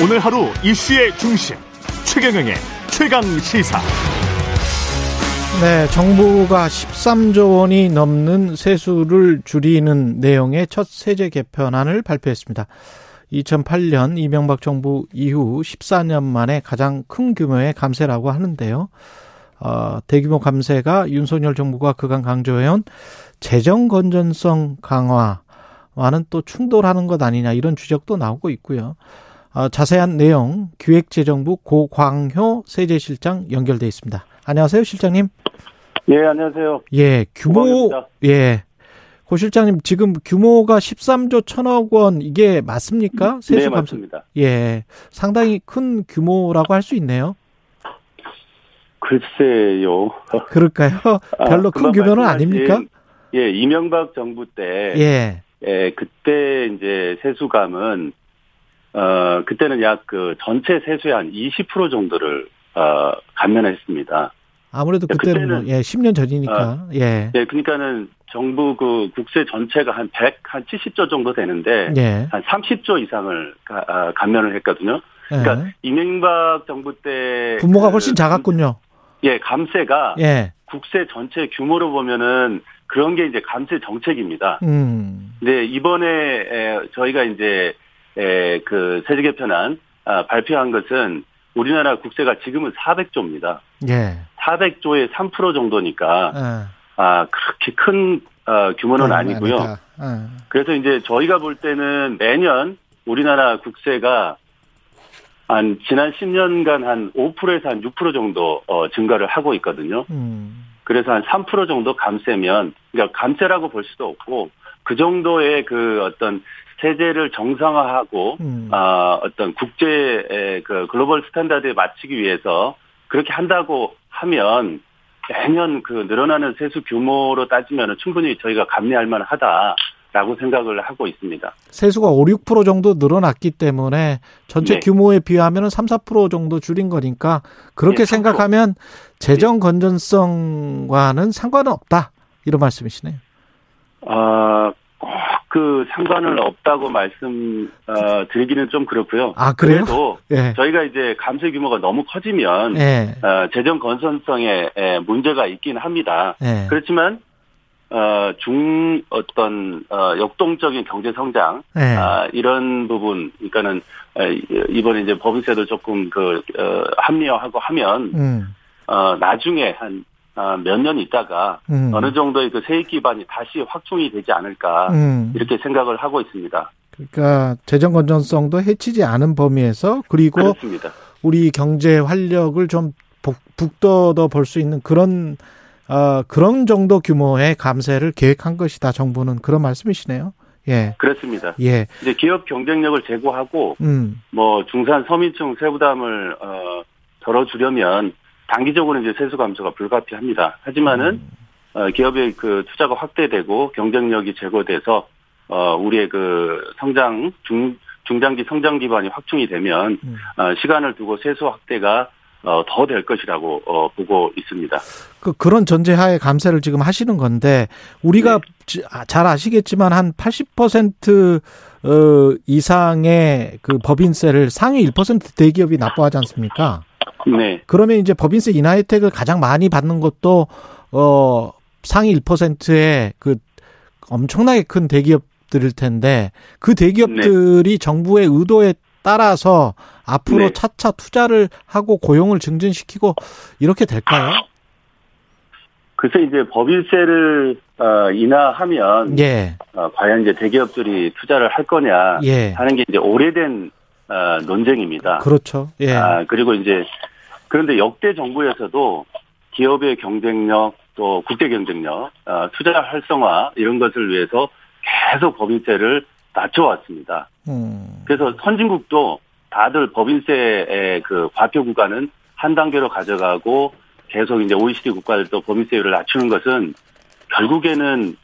오늘 하루 이슈의 중심 최경영의 최강 시사. 네, 정부가 13조 원이 넘는 세수를 줄이는 내용의 첫 세제 개편안을 발표했습니다. 2008년 이명박 정부 이후 14년 만에 가장 큰 규모의 감세라고 하는데요. 어, 대규모 감세가 윤석열 정부가 그간 강조해온 재정 건전성 강화와는 또 충돌하는 것 아니냐 이런 주적도 나오고 있고요. 어, 자세한 내용 기획재정부 고광효 세제실장 연결돼 있습니다. 안녕하세요, 실장님. 예, 안녕하세요. 예, 규모 고광효입니다. 예. 고 실장님 지금 규모가 13조 1천억 원 이게 맞습니까? 세수 네, 감세. 맞습니다. 예. 상당히 큰 규모라고 할 수 있네요. 글쎄요. 그럴까요? 별로 아, 큰 규모는 아닙니까? 예, 이명박 정부 때, 예. 예, 그때 이제 세수감은, 어, 그때는 약 그 전체 세수의 한 20% 정도를, 어, 감면했습니다. 아무래도 예, 그때는 뭐, 그때는- 예, 10년 전이니까. 예. 예, 그러니까는 정부 그 국세 전체가 한 100, 한 70조 정도 되는데, 예. 한 30조 이상을 가- 아, 감면을 했거든요. 예. 그러니까 이명박 정부 때. 규모가 그 훨씬 작았군요. 예, 감세가 예. 국세 전체 규모로 보면은 그런 게 이제 감세 정책입니다. 음. 근데 이번에 에, 저희가 이제 에, 그 세제 개편안 아, 발표한 것은 우리나라 국세가 지금은 400조입니다. 예. 400조의 3% 정도니까 예. 아 그렇게 큰 어, 규모는 아니고요. 예. 그래서 이제 저희가 볼 때는 매년 우리나라 국세가 한 지난 10년간 한 5%에서 한 6% 정도 어, 증가를 하고 있거든요. 음. 그래서 한 3% 정도 감세면, 그러니까 감세라고 볼 수도 없고, 그 정도의 그 어떤 세제를 정상화하고, 음. 아, 어떤 국제의 그 global standard에 맞추기 위해서 그렇게 한다고 하면 매년 그 늘어나는 세수 규모로 따지면 충분히 저희가 감내할 만하다 라고 생각을 하고 있습니다. 세수가 5, 6% 정도 늘어났기 때문에 전체 네. 규모에 비하면 3, 4% 정도 줄인 거니까 그렇게 네, 3%. 생각하면 재정 건전성과는 상관은 없다. 이런 말씀이시네요. 아, 꼭 그 상관은 없다고 말씀 어, 드리기는 좀 그렇고요. 아, 그래요? 그래도 예. 저희가 이제 감세 규모가 너무 커지면 예. 어, 재정 건전성에 에, 문제가 있긴 합니다. 예. 그렇지만 어, 중 어떤 어, 역동적인 경제 성장 예. 아, 이런 부분 그러니까는 에, 이번에 이제 법인세도 조금 그 어, 합리화하고 하면 음. 어, 나중에 한 몇 년 있다가 음. 어느 정도의 그 세액 기반이 다시 확충이 되지 않을까 음. 이렇게 생각을 하고 있습니다. 그러니까 재정 건전성도 해치지 않은 범위에서 그리고 그렇습니다. 우리 경제 활력을 좀 북- 북돋아 볼 수 있는 그런 어, 그런 정도 규모의 감세를 계획한 것이다. 정부는 그런 말씀이시네요. 예. 그렇습니다. 예. 이제 기업 경쟁력을 제고하고 음. 뭐 중산 서민층 세부담을 어, 덜어주려면 단기적으로 이제 세수 감소가 불가피합니다. 하지만은 어, 기업의 그 투자가 확대되고 경쟁력이 제고돼서 어, 우리의 그 성장 중 중장기 성장 기반이 확충이 되면 음. 어, 시간을 두고 세수 확대가 어, 더 될 것이라고 어, 보고 있습니다. 그 그런 전제하에 감세를 지금 하시는 건데 우리가 네. 지- 아, 잘 아시겠지만 한 80% 어, 이상의 그 법인세를 상위 1% 대기업이 납부하지 않습니까? 네, 그러면 이제 법인세 인하 혜택을 가장 많이 받는 것도 어 상위 1%의 그 엄청나게 큰 대기업들일 텐데 그 대기업들이 정부의 의도에 따라서 앞으로 네. 차차 투자를 하고 고용을 증진시키고 이렇게 될까요? 글쎄 이제 법인세를 어, 인하하면 예. 어, 과연 이제 대기업들이 투자를 할 거냐 예. 하는 게 이제 오래된 어, 논쟁입니다. 그렇죠. 예. 아, 그리고 이제 그런데 역대 정부에서도 기업의 경쟁력 또 국제 경쟁력, 어, 투자 활성화 이런 것을 위해서 계속 법인세를 낮춰왔습니다. 음. 그래서 선진국도 다들 법인세의 그 과표 구간은 한 단계로 가져가고 계속 이제 OECD 국가들도 법인세율을 낮추는 것은 결국에는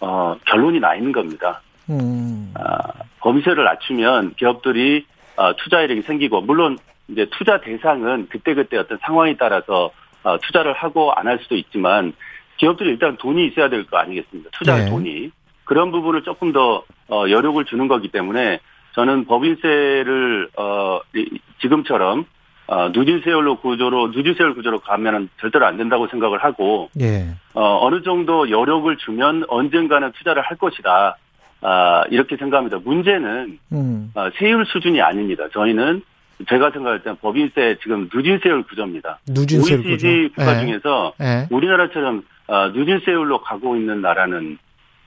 어, 결론이 나 있는 겁니다. 음. 아, 법인세를 낮추면 기업들이 어, 투자 이력이 생기고 물론 이제 투자 대상은 그때그때 어떤 상황에 따라서 어, 투자를 하고 안 할 수도 있지만 기업들이 일단 돈이 있어야 될 거 아니겠습니까? 투자할 네. 돈이 그런 부분을 조금 더 어, 여력을 주는 거기 때문에 저는 법인세를 어 이- 지금처럼 어, 누진세율로 구조로 누진세율 구조로 가면은 절대로 안 된다고 생각을 하고 예. 어, 어느 정도 여력을 주면 언젠가는 투자를 할 것이다. 아, 이렇게 생각합니다. 문제는 음. 어, 세율 수준이 아닙니다. 저희는 제가 생각할 때는 법인세 지금 누진세율 구조입니다. 누진세율 OECD 구조. 국가 예. 중에서 예. 우리나라처럼 어, 누진세율로 가고 있는 나라는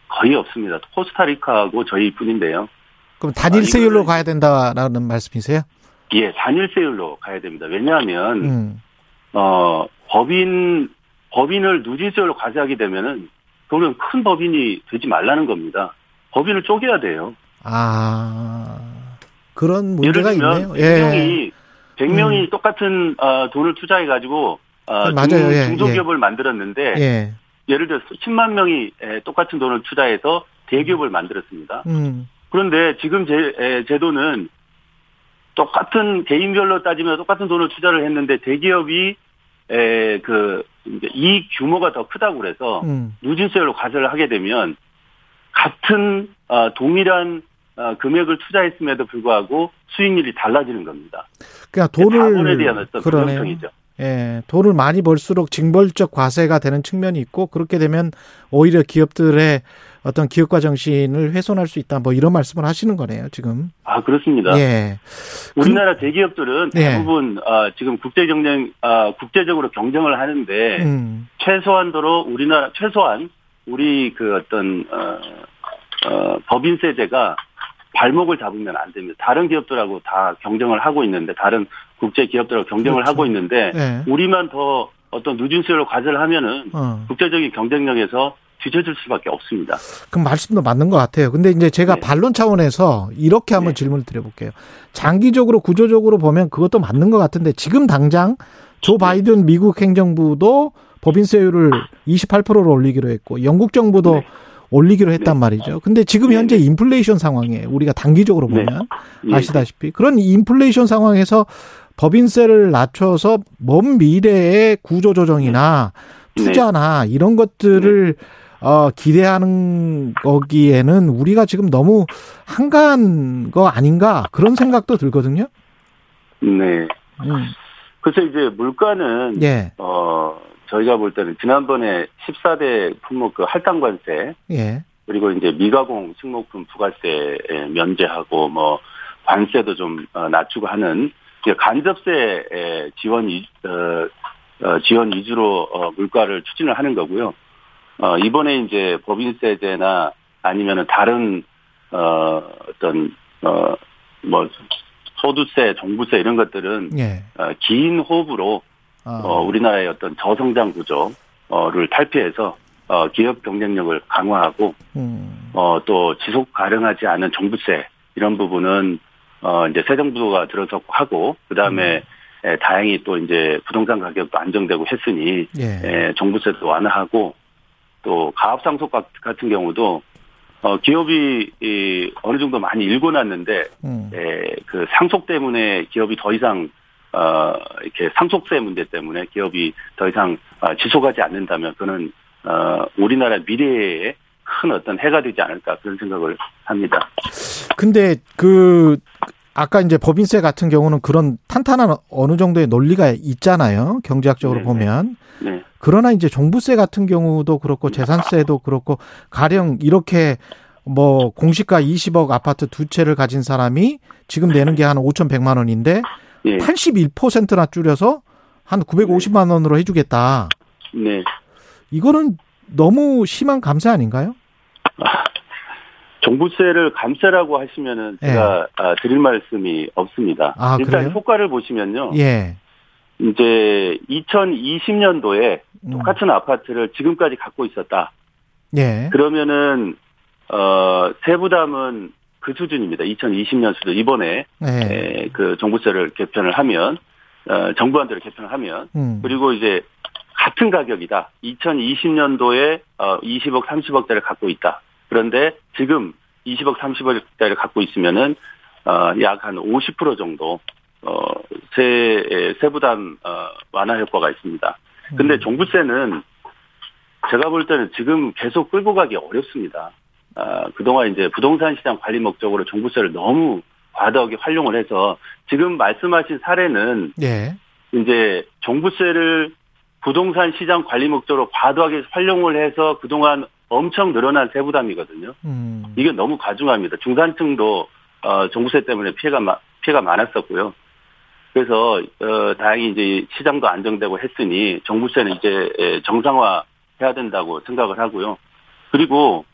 거의 없습니다. 코스타리카하고 저희뿐인데요. 그럼 단일세율로 이거는- 가야 된다라는 말씀이세요? 예, 단일세율로 가야 됩니다. 왜냐하면 음. 어, 법인, 법인을 누진세율로 과세하게 되면은, 그러면 큰 법인이 되지 말라는 겁니다. 법인을 쪼개야 돼요. 아. 그런 예를 문제가 들면, 있네요. 예. 100명이, 100명이 똑같은, 어, 돈을 투자해 가지고, 어, 네, 맞아요. 중, 예, 중소기업을 만들었는데, 예. 예를 들어서 10만 명이 에, 똑같은 돈을 투자해서 대기업을 만들었습니다. 음. 그런데 지금 제, 에, 제도는 똑같은 개인별로 따지면 똑같은 돈을 투자를 했는데 대기업이 에, 그, 이 규모가 더 크다고 그래서 음. 누진세율로 과세를 하게 되면 같은 어, 동일한 어, 금액을 투자했음에도 불구하고 수익률이 달라지는 겁니다. 그러니까 돈을 대한 어떤. 불공평이죠. 예, 돈을 많이 벌수록 징벌적 과세가 되는 측면이 있고 그렇게 되면 오히려 기업들의 어떤 기업가 정신을 훼손할 수 있다. 뭐 이런 말씀을 하시는 거네요, 지금. 아 그렇습니다. 예. 우리나라 대기업들은 예. 대부분 어, 지금 국제 경쟁 어, 국제적으로 경쟁을 하는데 음. 최소한도로 우리나라 최소한 우리 그 어떤 어, 어, 법인세제가 발목을 잡으면 안 됩니다. 다른 기업들하고 다 경쟁을 하고 있는데 다른 국제 기업들하고 경쟁을 그렇죠. 하고 있는데 예. 우리만 더 어떤 누진세율로 과세를 하면은 어. 국제적인 경쟁력에서 뒤처질 수밖에 없습니다. 그 말씀도 맞는 것 같아요. 근데 이제 제가 네. 반론 차원에서 이렇게 한번 네. 질문을 드려볼게요. 장기적으로 구조적으로 보면 그것도 맞는 것 같은데 지금 당장 조 바이든 미국 행정부도 법인세율을 28%로 올리기로 했고 영국 정부도 네. 올리기로 했단 말이죠. 근데 지금 네, 현재 인플레이션 상황에 우리가 단기적으로 네. 보면 예. 아시다시피 그런 인플레이션 상황에서 법인세를 낮춰서 먼 미래의 구조 조정이나 네. 투자나 이런 것들을 어, 기대하는 거기에는 우리가 지금 너무 한가한 거 아닌가 그런 생각도 들거든요. 네. 음, 그래서 이제 물가는 예, 어 저희가 볼 때는 지난번에 14대 품목 그 할당 관세 예, 그리고 이제 미가공 식목품 부가세 면제하고 뭐 관세도 좀 어, 낮추고 하는 간접세 에, 지원 위 어, 어, 지원 위주로 어, 물가를 추진을 하는 거고요. 어, 이번에 이제 법인세제나 아니면은 다른 어, 어떤 어뭐 소득세, 종부세 이런 것들은 예. 어, 긴 호흡으로 아, 어, 우리나라의 어떤 저성장 구조를 탈피해서 어, 기업 경쟁력을 강화하고 음, 어, 또 지속 가능하지 않은 종부세 이런 부분은 어, 이제 새 정부가 들어서고 하고 그 다음에 음. 다행히 또 이제 부동산 가격도 안정되고 했으니 예, 에, 종부세도 완화하고 또 가압 상속 같- 같은 경우도 어, 기업이 이, 어느 정도 많이 일궈놨는데 음, 에, 그 상속 때문에 기업이 더 이상 어, 이렇게 상속세 문제 때문에 기업이 더 이상 어, 지속하지 않는다면 그는 어, 우리나라 미래에 큰 어떤 해가 되지 않을까 그런 생각을 합니다. 근데 그 아까 이제 법인세 같은 경우는 그런 탄탄한 어느 정도의 논리가 있잖아요. 경제학적으로 네네. 보면. 네, 그러나 이제 종부세 같은 경우도 그렇고 재산세도 그렇고 가령 이렇게 뭐 공시가 20억 아파트 두 채를 가진 사람이 지금 내는 게 한 5,100만 원인데 예, 81%나 줄여서 한 950만 원으로 해주겠다. 네. 이거는 너무 심한 감세 아닌가요? 종부세를 감세라고 하시면은 제가 아, 드릴 말씀이 없습니다. 네. 아, 일단 그래요? 효과를 보시면요. 예. 이제 2020년도에 음. 똑같은 아파트를 지금까지 갖고 있었다. 예. 그러면은 어 세부담은 그 수준입니다. 2020년 수준 이번에 예. 에, 그 종부세를 개편을 하면 어, 정부안대로 개편을 하면 음. 그리고 이제 같은 가격이다. 2020년도에 어, 20억, 30억대를 갖고 있다. 그런데 지금 20억, 30억대를 갖고 있으면은 어, 약 한 50% 정도 어, 세 에, 세부담 어, 완화 효과가 있습니다. 근데 음. 종부세는 제가 볼 때는 지금 계속 끌고 가기 어렵습니다. 아, 그동안 이제 부동산 시장 관리 목적으로 종부세를 너무 과도하게 활용을 해서 지금 말씀하신 사례는 예. 이제 종부세를 부동산 시장 관리 목적으로 과도하게 활용을 해서 그동안 엄청 늘어난 세부 담이거든요. 음. 이게 너무 과중합니다. 중산층도 어, 종부세 때문에 피해가 마- 피해가 많았었고요. 그래서 어, 다행히 이제 시장도 안정되고 했으니 종부세는 이제 에, 정상화 해야 된다고 생각을 하고요. 그리고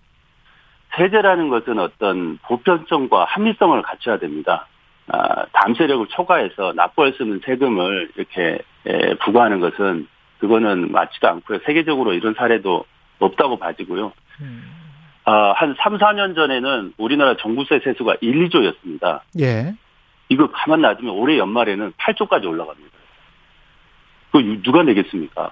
세제라는 것은 어떤 보편성과 합리성을 갖춰야 됩니다. 아, 담세력을 초과해서 납부할 수 있는 세금을 이렇게 에, 부과하는 것은 그거는 맞지도 않고요. 세계적으로 이런 사례도 없다고 봐지고요. 아, 한 3, 4년 전에는 우리나라 종부세 세수가 1, 2조였습니다. 예. 이거 가만 놔두면 올해 연말에는 8조까지 올라갑니다. 그 누가 내겠습니까?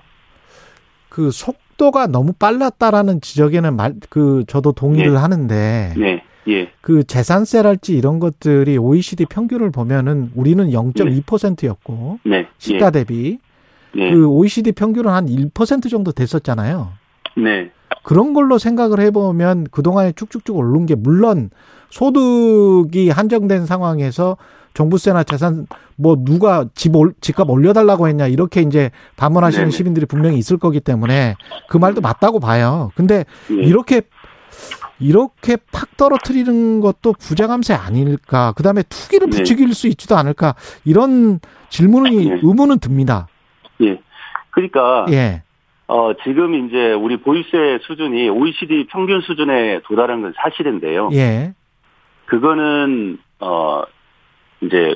그 속 도가 너무 빨랐다라는 지적에는 말, 그, 저도 동의를 네. 하는데, 네, 예, 그 재산세랄지 이런 것들이 OECD 평균을 보면은 우리는 0.2%였고, 네, 시가 대비, 예, 그 OECD 평균은 한 1% 정도 됐었잖아요. 네, 그런 걸로 생각을 해보면 그동안에 쭉쭉쭉 오른 게 물론 소득이 한정된 상황에서 종부세나 재산 뭐 누가 집 올, 집값 올려달라고 했냐 이렇게 이제 반문하시는 네네. 시민들이 분명히 있을 거기 때문에 그 말도 맞다고 봐요. 근데 예. 이렇게 이렇게 팍 떨어뜨리는 것도 부자감세 아닐까? 그 다음에 투기를 네. 부추길 수 있지도 않을까? 이런 질문이 네. 의문은 듭니다. 예. 그러니까 예, 어, 지금 이제 우리 보유세 수준이 OECD 평균 수준에 도달한 건 사실인데요. 예, 그거는 어 이제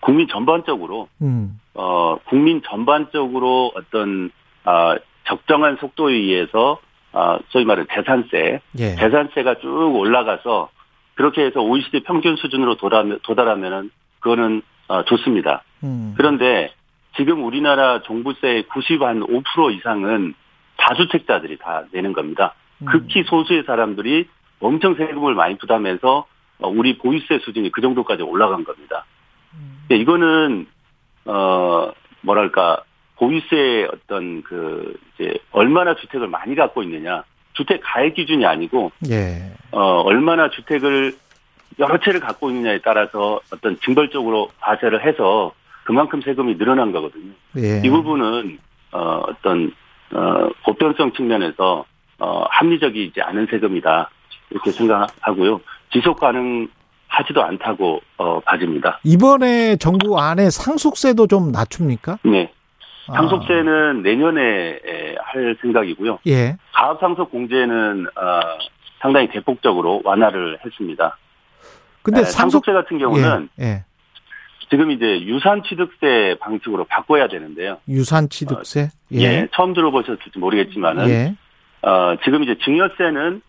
국민 전반적으로 음, 어 국민 전반적으로 어떤 아 적정한 속도에 의해서 아 소위 말하는 재산세 예, 재산세가 쭉 올라가서 그렇게 해서 OECD 평균 수준으로 도달하면 도달하면은 그거는 어, 좋습니다. 음, 그런데 지금 우리나라 종부세의 90한5% 이상은 다주택자들이 다 내는 겁니다. 음. 극히 소수의 사람들이 엄청 세금을 많이 부담해서 어, 우리 보유세 수준이 그 정도까지 올라간 겁니다. 이거는 어 뭐랄까 보유세 어떤 그 이제 얼마나 주택을 많이 갖고 있느냐 주택 가액 기준이 아니고 예, 어 얼마나 주택을 여러 채를 갖고 있느냐에 따라서 어떤 징벌적으로 과세를 해서 그만큼 세금이 늘어난 거거든요. 예. 이 부분은 어 어떤 어 보편성 측면에서 어 합리적이지 않은 세금이다 이렇게 생각하고요. 지속 가능하지도 않다고 어 봐집니다. 이번에 정부 안에 상속세도 좀 낮춥니까? 네, 아, 상속세는 내년에 에, 할 생각이고요. 예. 가압 상속 공제는 어 상당히 대폭적으로 완화를 했습니다. 근데 에, 상속 상속 세 같은 경우는 예, 예. 지금 이제 유산 취득세 방식으로 바꿔야 되는데요. 유산 취득세 예, 처음 들어보셨을지 모르겠지만은 예. 어, 지금 이제 증여세는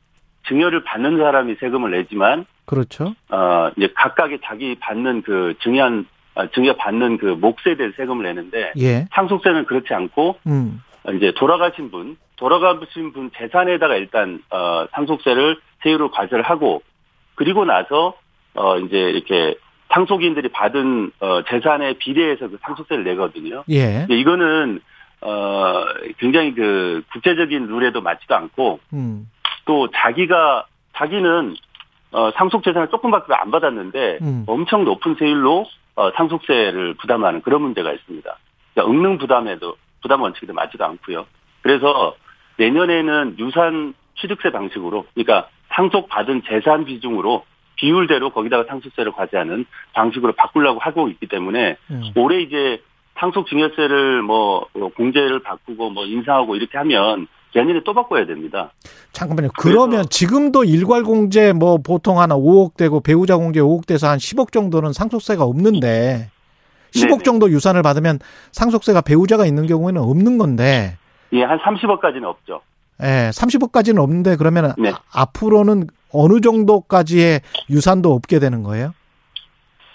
증여를 받는 사람이 세금을 내지만 그렇죠. 어, 이제 각각의 자기 받는 그 증여한 아, 증여 받는 그 몫에 대해 세금을 내는데 예. 상속세는 그렇지 않고 음. 이제 돌아가신 분 돌아가신 분 재산에다가 일단 어, 상속세를 세율로 과세를 하고 그리고 나서 어 이제 이렇게 상속인들이 받은 어 재산에 비례해서 그 상속세를 내거든요. 예. 이거는 어 굉장히 그 국제적인 룰에도 맞지도 않고 음. 또 자기가 자기는 어 상속 재산을 조금밖에 안 받았는데 음. 엄청 높은 세율로 어 상속세를 부담하는 그런 문제가 있습니다. 그러니까 응능 부담에도 부담 원칙에도 맞지도 않고요. 그래서 내년에는 유산 취득세 방식으로 그러니까 상속 받은 재산 비중으로 비율대로 거기다가 상속세를 과세하는 방식으로 바꾸려고 하고 있기 때문에 음. 올해 이제 상속 증여세를 뭐 어, 공제를 바꾸고 뭐 인상하고 이렇게 하면 내년에 또 바꿔야 됩니다. 잠깐만요. 그러면 지금도 일괄 공제 뭐 보통 한 5억 되고 배우자 공제 5억 돼서 한 10억 정도는 상속세가 없는데 10억 네네. 정도 유산을 받으면 상속세가 배우자가 있는 경우에는 없는 건데 예, 한 30억까지는 없죠. 예, 30억까지는 없는데 그러면 네. 앞으로는 어느 정도까지의 유산도 없게 되는 거예요?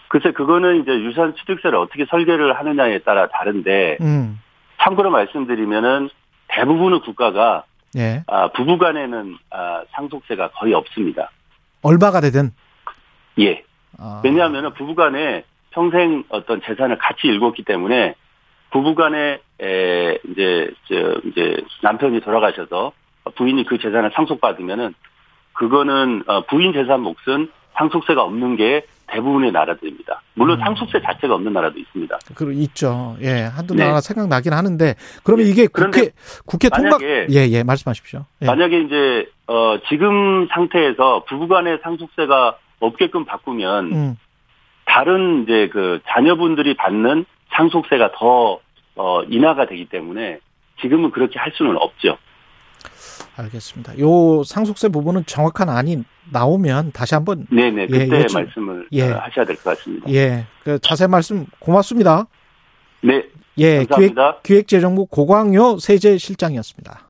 글쎄 그거는 이제 유산 취득세를 어떻게 설계를 하느냐에 따라 다른데 음. 참고로 말씀드리면은 대부분의 국가가 예. 아, 부부간에는 아, 상속세가 거의 없습니다. 얼마가 되든 예. 아. 왜냐하면 부부간에 평생 어떤 재산을 같이 일궜기 때문에 부부간에 에, 이제 저 이제 남편이 돌아가셔서 부인이 그 재산을 상속받으면은 그거는 어, 부인 재산 몫은 상속세가 없는 게 대부분의 나라들입니다. 물론 음. 상속세 자체가 없는 나라도 있습니다. 그 있죠. 예, 한두 네. 나라 생각나긴 하는데 그러면 예. 이게 국회 국회 통과 만약에- 예, 예, 말씀하십시오. 예. 만약에 이제 어, 지금 상태에서 부부간의 상속세가 없게끔 바꾸면 음. 다른 이제 그 자녀분들이 받는 상속세가 더 어, 인하가 되기 때문에 지금은 그렇게 할 수는 없죠. 알겠습니다. 요 상속세 부분은 정확한 안이 나오면 다시 한번 네네 예, 그때 여쭤- 말씀을 예. 어, 하셔야 될 것 같습니다. 예, 그 자세한 말씀 고맙습니다. 네 예, 기획 감사합니다. 기획재정부 고광요 세제실장이었습니다.